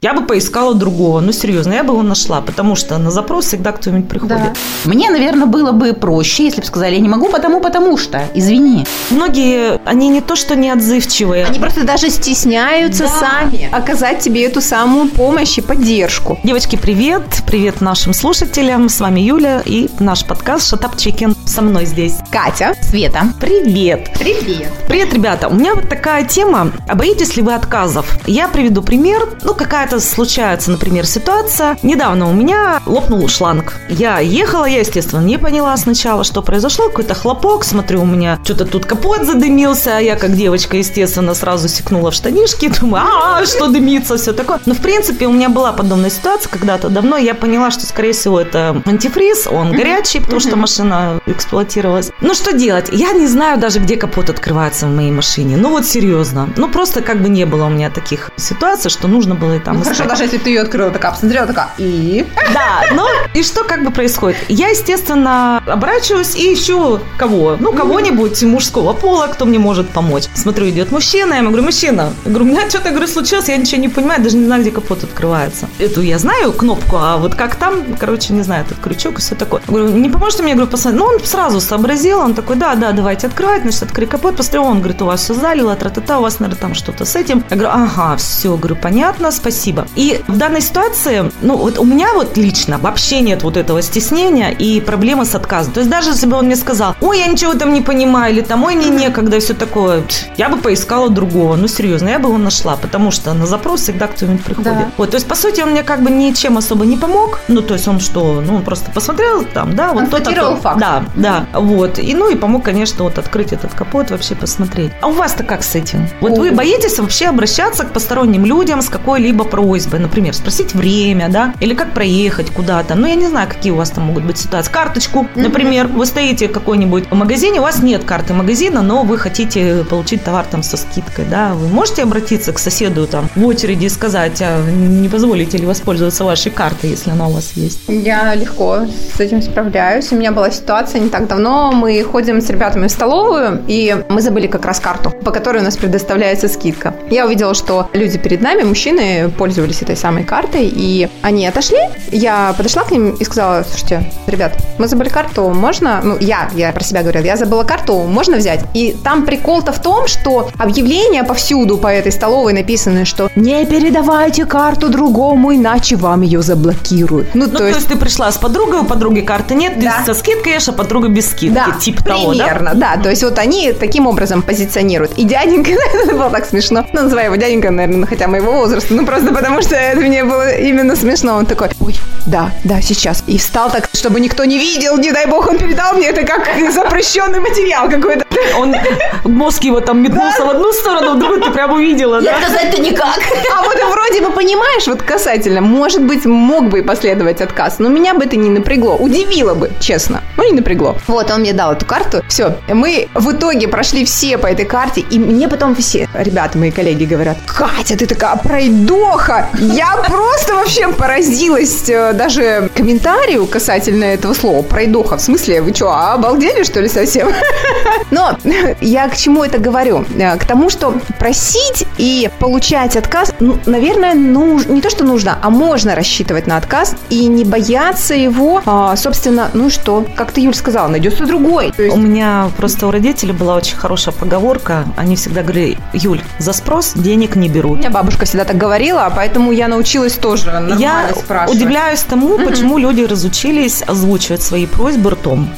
Я бы поискала другого. Ну, серьезно, я бы его нашла, потому что на запрос всегда кто-нибудь приходит. Да. Мне, наверное, было бы проще, если бы сказали, я не могу, потому, потому что, извини. Многие, они не то что не отзывчивые. Они просто даже стесняются Да. сами оказать тебе эту самую помощь и поддержку. Девочки, привет! Привет нашим слушателям. С вами Юля и наш подкаст «Шатап Чикен». Со мной здесь. Катя. Света. Привет! Привет. Привет, ребята! У меня вот такая тема. А боитесь ли вы отказов? Я приведу пример. Ну, какая-то случается, например, ситуация. Недавно у меня лопнул шланг. Я ехала, я, естественно, не поняла сначала, что произошло. Какой-то хлопок. Смотрю, у меня что-то тут капот задымился. А я, как девочка, естественно, сразу секнула в штанишки. Думаю, а, что дымится, все такое. Но, в принципе, у меня была подобная ситуация когда-то давно. Я поняла, что, скорее всего, это антифриз. Он горячий, потому что машина эксплуатировалась. Ну, что делать? Я не знаю даже, где капот открывается в моей машине. Ну, вот серьезно. Ну, просто как бы не было у меня таких ситуаций, что нужно было и там Ну, хорошо, искать. даже если ты ее открыла, такая посмотрела, такая, и? Да, ну и что как бы происходит? Я, естественно, оборачиваюсь и ищу кого? Ну, кого-нибудь мужского пола, кто мне может помочь. Смотрю, идет мужчина, я ему говорю, мужчина, я говорю, у меня что-то, говорю, случилось, я ничего не понимаю, даже не знаю, где капот открывается. Эту я знаю кнопку, а вот как там, короче, не знаю, этот крючок и все такое. Я говорю, не поможете мне, я говорю, посмотреть? Ну, он сразу сообразил, он такой, да, да, давайте открывать, значит, открой капот, посмотрел, он говорит, у вас все залило, тра-та-та, у вас, наверное, там что-то с этим. Я говорю, ага, все, говорю, понятно, спасибо. И в данной ситуации, ну, вот у меня вот лично вообще нет вот этого стеснения и проблемы с отказом. То есть даже если бы он мне сказал, ой, я ничего там не понимаю, или там, ой, не некогда, и все такое, я бы поискала другого. Ну, серьезно, я бы его нашла, потому что на запрос всегда кто-нибудь приходит. Да. Вот, то есть, по сути, он мне как бы ничем особо не помог. Ну, то есть, он что, ну, он просто посмотрел там, да, вот то-то, факт. Да, да, вот. И, ну, и помог, конечно, вот открыть этот капот, вообще посмотреть. А у вас-то как с этим? Вот вы Ой. боитесь вообще обращаться к посторонним людям с какой-либо просьбой, например, спросить время, да, или как проехать куда-то. Ну, я не знаю, какие у вас там могут быть ситуации. Карточку, например, вы стоите в какой-нибудь магазине, у вас нет карты магазина, но вы хотите получить товар там со скидкой, да, вы можете обратиться к соседу там в очереди и сказать, а не позволите ли воспользоваться вашей картой, если она у вас есть? Я легко с этим справляюсь. У меня была ситуация не так давно. Мы ходим с ребятами в столовую, и мы забыли как раз карту, по которой у нас предоставляется скидка. Я увидела, что люди перед нами, мужчины, пользовались этой самой картой, и они отошли. Я подошла к ним и сказала, слушайте, ребят, мы забыли карту, можно? Ну, я, я про себя говорю, я забыла карту, можно взять? И там прикол-то в том, что объявления повсюду по этой столовой написаны, что не передавайте карту другому, иначе вам ее заблокируют. Ну, Ну, то, есть... ты пришла с подругой, у подруги карты нет, ты Да. со скидкой ешь, а подруга без скидки. Да, типа того, да? примерно, да? То есть вот они таким образом позиционируют. И дяденька, это было так смешно. Ну, называю его дяденька, наверное, хотя моего возраста. Ну, просто потому что это мне было именно смешно. Он такой, ой, да, да, сейчас. И встал так, чтобы никто не видел, не дай бог, он передал мне это как запрещенный материал какой-то. Он, мозг его там метнулся в одну сторону, в другую ты прям увидела, да? Отказать-то никак. А вот вроде бы понимаешь, вот касательно, может быть, мог бы и последовать отказ, но меня бы это не напрягло, удивило бы, честно, но не напрягло. Вот, он мне дал эту карту, все, мы в итоге прошли все по этой карте, и мне потом все ребята, мои коллеги говорят, Катя, ты такая пройдоха, я просто вообще поразилась э, даже комментарию касательно этого слова, пройдоха, в смысле, вы что, обалдели что ли совсем? Но я к чему это говорю? Э, К тому, что просить и получать отказ, ну, наверное, ну, не то, что нужно, а можно рассчитывать на отказ и не бояться его, а, собственно, ну что, как ты, Юль, сказала, найдется другой. То есть У меня просто у родителей была очень хорошая поговорка. Они всегда говорили, Юль, за спрос денег не у берут. меня бабушка всегда так говорила, поэтому я научилась тоже нормально Я спрашивать. удивляюсь тому, почему люди разучились озвучивать свои просьбы ртом.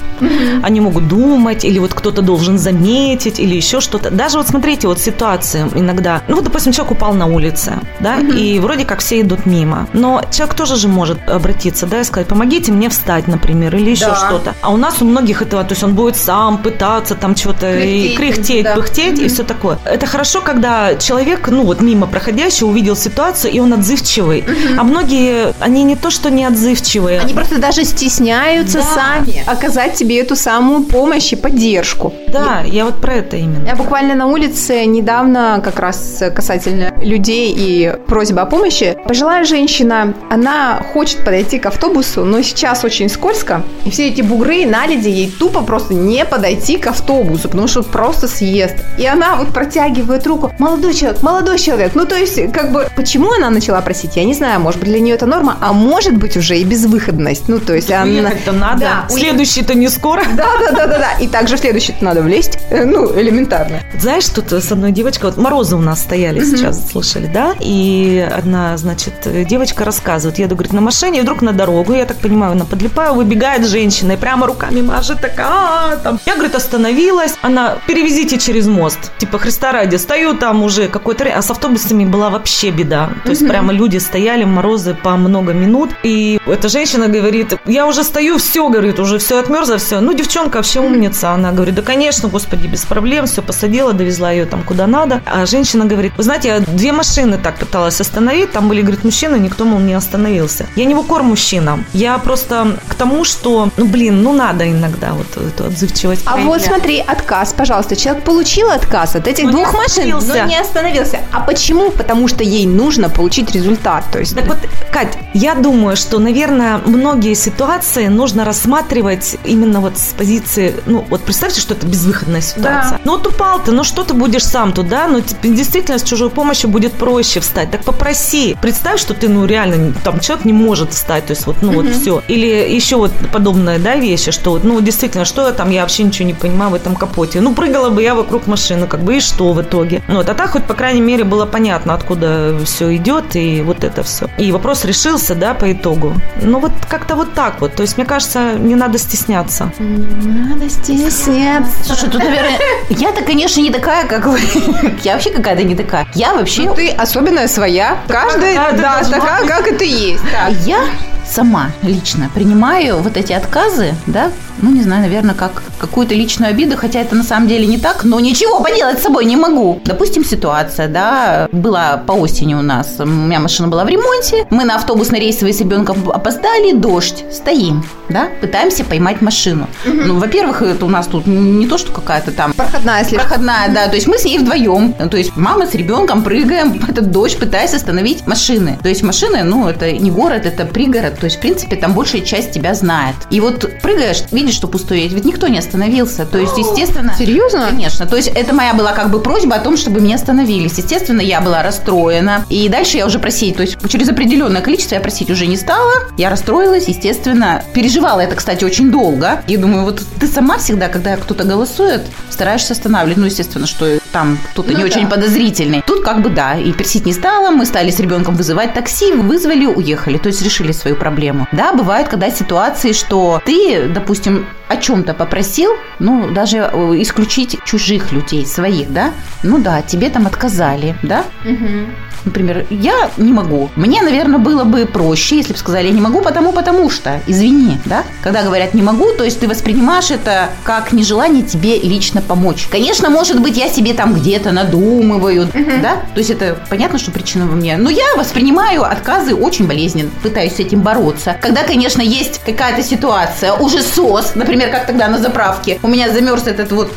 Они могут думать, или вот кто-то должен заметить, или еще что-то. Даже вот смотрите, вот ситуация иногда. Ну вот, допустим, человек упал на улице, да, и вроде как все идут мимо. Но человек тоже же может обратиться, да, и сказать, помогите мне встать, например, или еще Да. что-то. А у нас у многих этого, то есть он будет сам пытаться там что-то и Кряхтеть, да. пыхтеть и все такое. Это хорошо, когда человек, ну вот мимо проходящий, увидел ситуацию, и он отзывчивый. А многие, они не то, что не отзывчивые. Они просто даже стесняются Да. сами оказать тебе эту самую помощь и поддержку. Да, я вот про это именно. Я буквально на улице недавно, как раз касательно людей и просьбы о помощи, пожилая женщина, она хочет подойти к автобусу, но сейчас очень скользко, и все эти бугры, наледи, ей тупо просто не подойти к автобусу, потому что просто съест. И она вот протягивает руку, молодой человек, молодой человек, ну то есть есть, как бы, почему она начала просить, я не знаю, может быть, для нее это норма, а может быть уже и безвыходность. Ну, то есть она... Уехать-то надо. Да, Следующий-то не скоро. Да, да, да, да, да. И также в следующий-то надо влезть. Э, Ну, элементарно. Знаешь, тут с одной девочкой, вот морозы у нас стояли сейчас, слышали, да? И одна, значит, девочка рассказывает, еду, говорит, на машине, и вдруг на дорогу, я так понимаю, на подлипаю, выбегает женщина и прямо руками машет, такая, «А, там. Я, говорит, остановилась, она, перевезите через мост. Типа, Христа ради, стою там уже какой-то, а с автобусами была вообще беда. То есть прямо люди стояли, морозы по много минут, и эта женщина говорит, я уже стою, все, говорит, уже все отмерзло, все. Ну, девчонка вообще умница, она говорит, да, конечно, господи, без проблем, все посадила, довезла ее там куда надо. А женщина говорит, вы знаете, я две машины так пыталась остановить, там были, говорит, мужчины, никто, мол, не остановился. Я не в укор мужчинам, я просто к тому, что, ну, блин, ну, надо иногда вот эту отзывчивость А проявлять. вот смотри, отказ, пожалуйста. Человек получил отказ от этих не двух машин, но не остановился. А почему? Потому что ей нужно получить результат. То есть Так вот, Кать, я думаю, что, наверное, многие ситуации нужно рассматривать именно вот с позиции, ну, вот представьте, что это безвыходная ситуация. Ну, вот упал ты, ну, что ты будешь сам туда, ну, тебе действительно с чужой помощью будет проще встать. Так попроси. Представь, что ты, ну, реально, там, человек не может встать, то есть вот, ну, вот все. Или еще вот подобные, да, вещи, что, ну, действительно, что я там, я вообще ничего не понимаю в этом капоте. Ну, прыгала бы я вокруг машины, как бы, и что в итоге? Ну, вот, а так хоть, по крайней мере, было понятно, откуда все идет, и вот это все. И вопрос решился, да, по итогу. Ну, вот как-то вот так вот. То есть, мне кажется, не надо стесняться. надо стесняться. Слушай, тут, наверное, я-то, конечно, не такая, как вы. Я вообще какая-то не такая. Я вообще... Ну, ты особенная своя. Каждая, да, такая, как и ты есть. Я сама лично принимаю вот эти отказы, да, ну, не знаю, наверное, как какую-то личную обиду, хотя это на самом деле не так, но ничего поделать с собой не могу. Допустим, ситуация, да, была по осени у нас, у меня машина была в ремонте, мы на автобусный рейсовый с ребенком опоздали, дождь, стоим, да, пытаемся поймать машину. Ну, во-первых, это у нас тут не то, что какая-то там Проходная слегка. проходная, да, то есть мы с ней вдвоем, то есть мама с ребенком прыгаем в этот дождь, пытаясь остановить машины. То есть машины, ну, это не город, это пригород, то есть, в принципе, там большая часть тебя знает. И вот прыгаешь, видишь, что пустое, ведь никто не остановился, то есть, естественно... Серьезно? Конечно, то есть это моя была как бы просьба о том, чтобы меня остановились. Естественно, я была расстроена. И дальше я уже просить, то есть через определенное количество я просить уже не стала. Я расстроилась, естественно. Переживала это, кстати, очень долго. И думаю, вот ты сама всегда, когда кто-то голосует, стараешься останавливать. Ну, естественно, что там кто-то Ну не да. очень подозрительный. Тут как бы да, и просить не стала. Мы стали с ребенком вызывать такси, вызвали, уехали. То есть решили свою проблему. Да, бывают, когда ситуации, что ты, допустим, о чем-то попросил, ну, даже э, исключить чужих людей, своих, да, ну да, тебе там отказали, да, Например, я не могу. Мне, наверное, было бы проще, если бы сказали, я не могу, потому, потому что, извини, да? Когда говорят не могу, то есть ты воспринимаешь это как нежелание тебе лично помочь. Конечно, может быть, я себе там где-то надумываю, да? То есть это понятно, что причина во мне. Но я воспринимаю отказы очень болезненно, пытаюсь с этим бороться. Когда, конечно, есть какая-то ситуация, уже сос, например, как тогда на заправке, у меня замерз этот вот,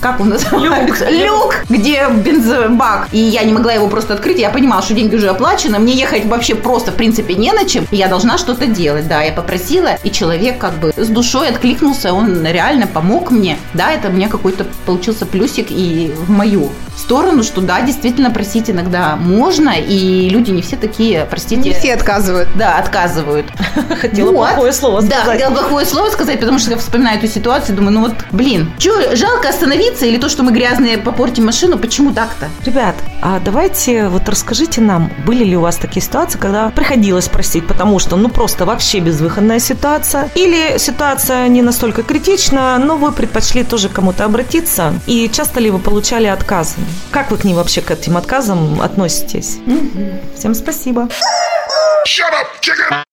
как он называется? Люк, где бензобак. И я не могла его просто открыть, я понимала, что деньги уже оплачены, мне ехать вообще просто, в принципе, не на чем, и я должна что-то делать. Да, я попросила, и человек как бы с душой откликнулся, он реально помог мне. Да, это у меня какой-то получился плюсик и в мою сторону, что да, действительно просить иногда можно, и люди не все такие, простите, Не все отказывают. да, отказывают. Хотела Вот. плохое слово Да, сказать. хотела плохое слово сказать, потому что я вспоминаю эту ситуацию, думаю, ну вот, блин, что, жалко остановиться или то, что мы грязные попортим машину, почему так-то? Ребят, а давайте вот расскажите нам, были ли у вас такие ситуации, когда приходилось просить, потому что, ну, просто вообще безвыходная ситуация, или ситуация не настолько критична, но вы предпочли тоже кому-то обратиться, и часто ли вы получали отказы? Как вы к ним вообще, к этим отказам относитесь? Всем спасибо. Shut up, chicken!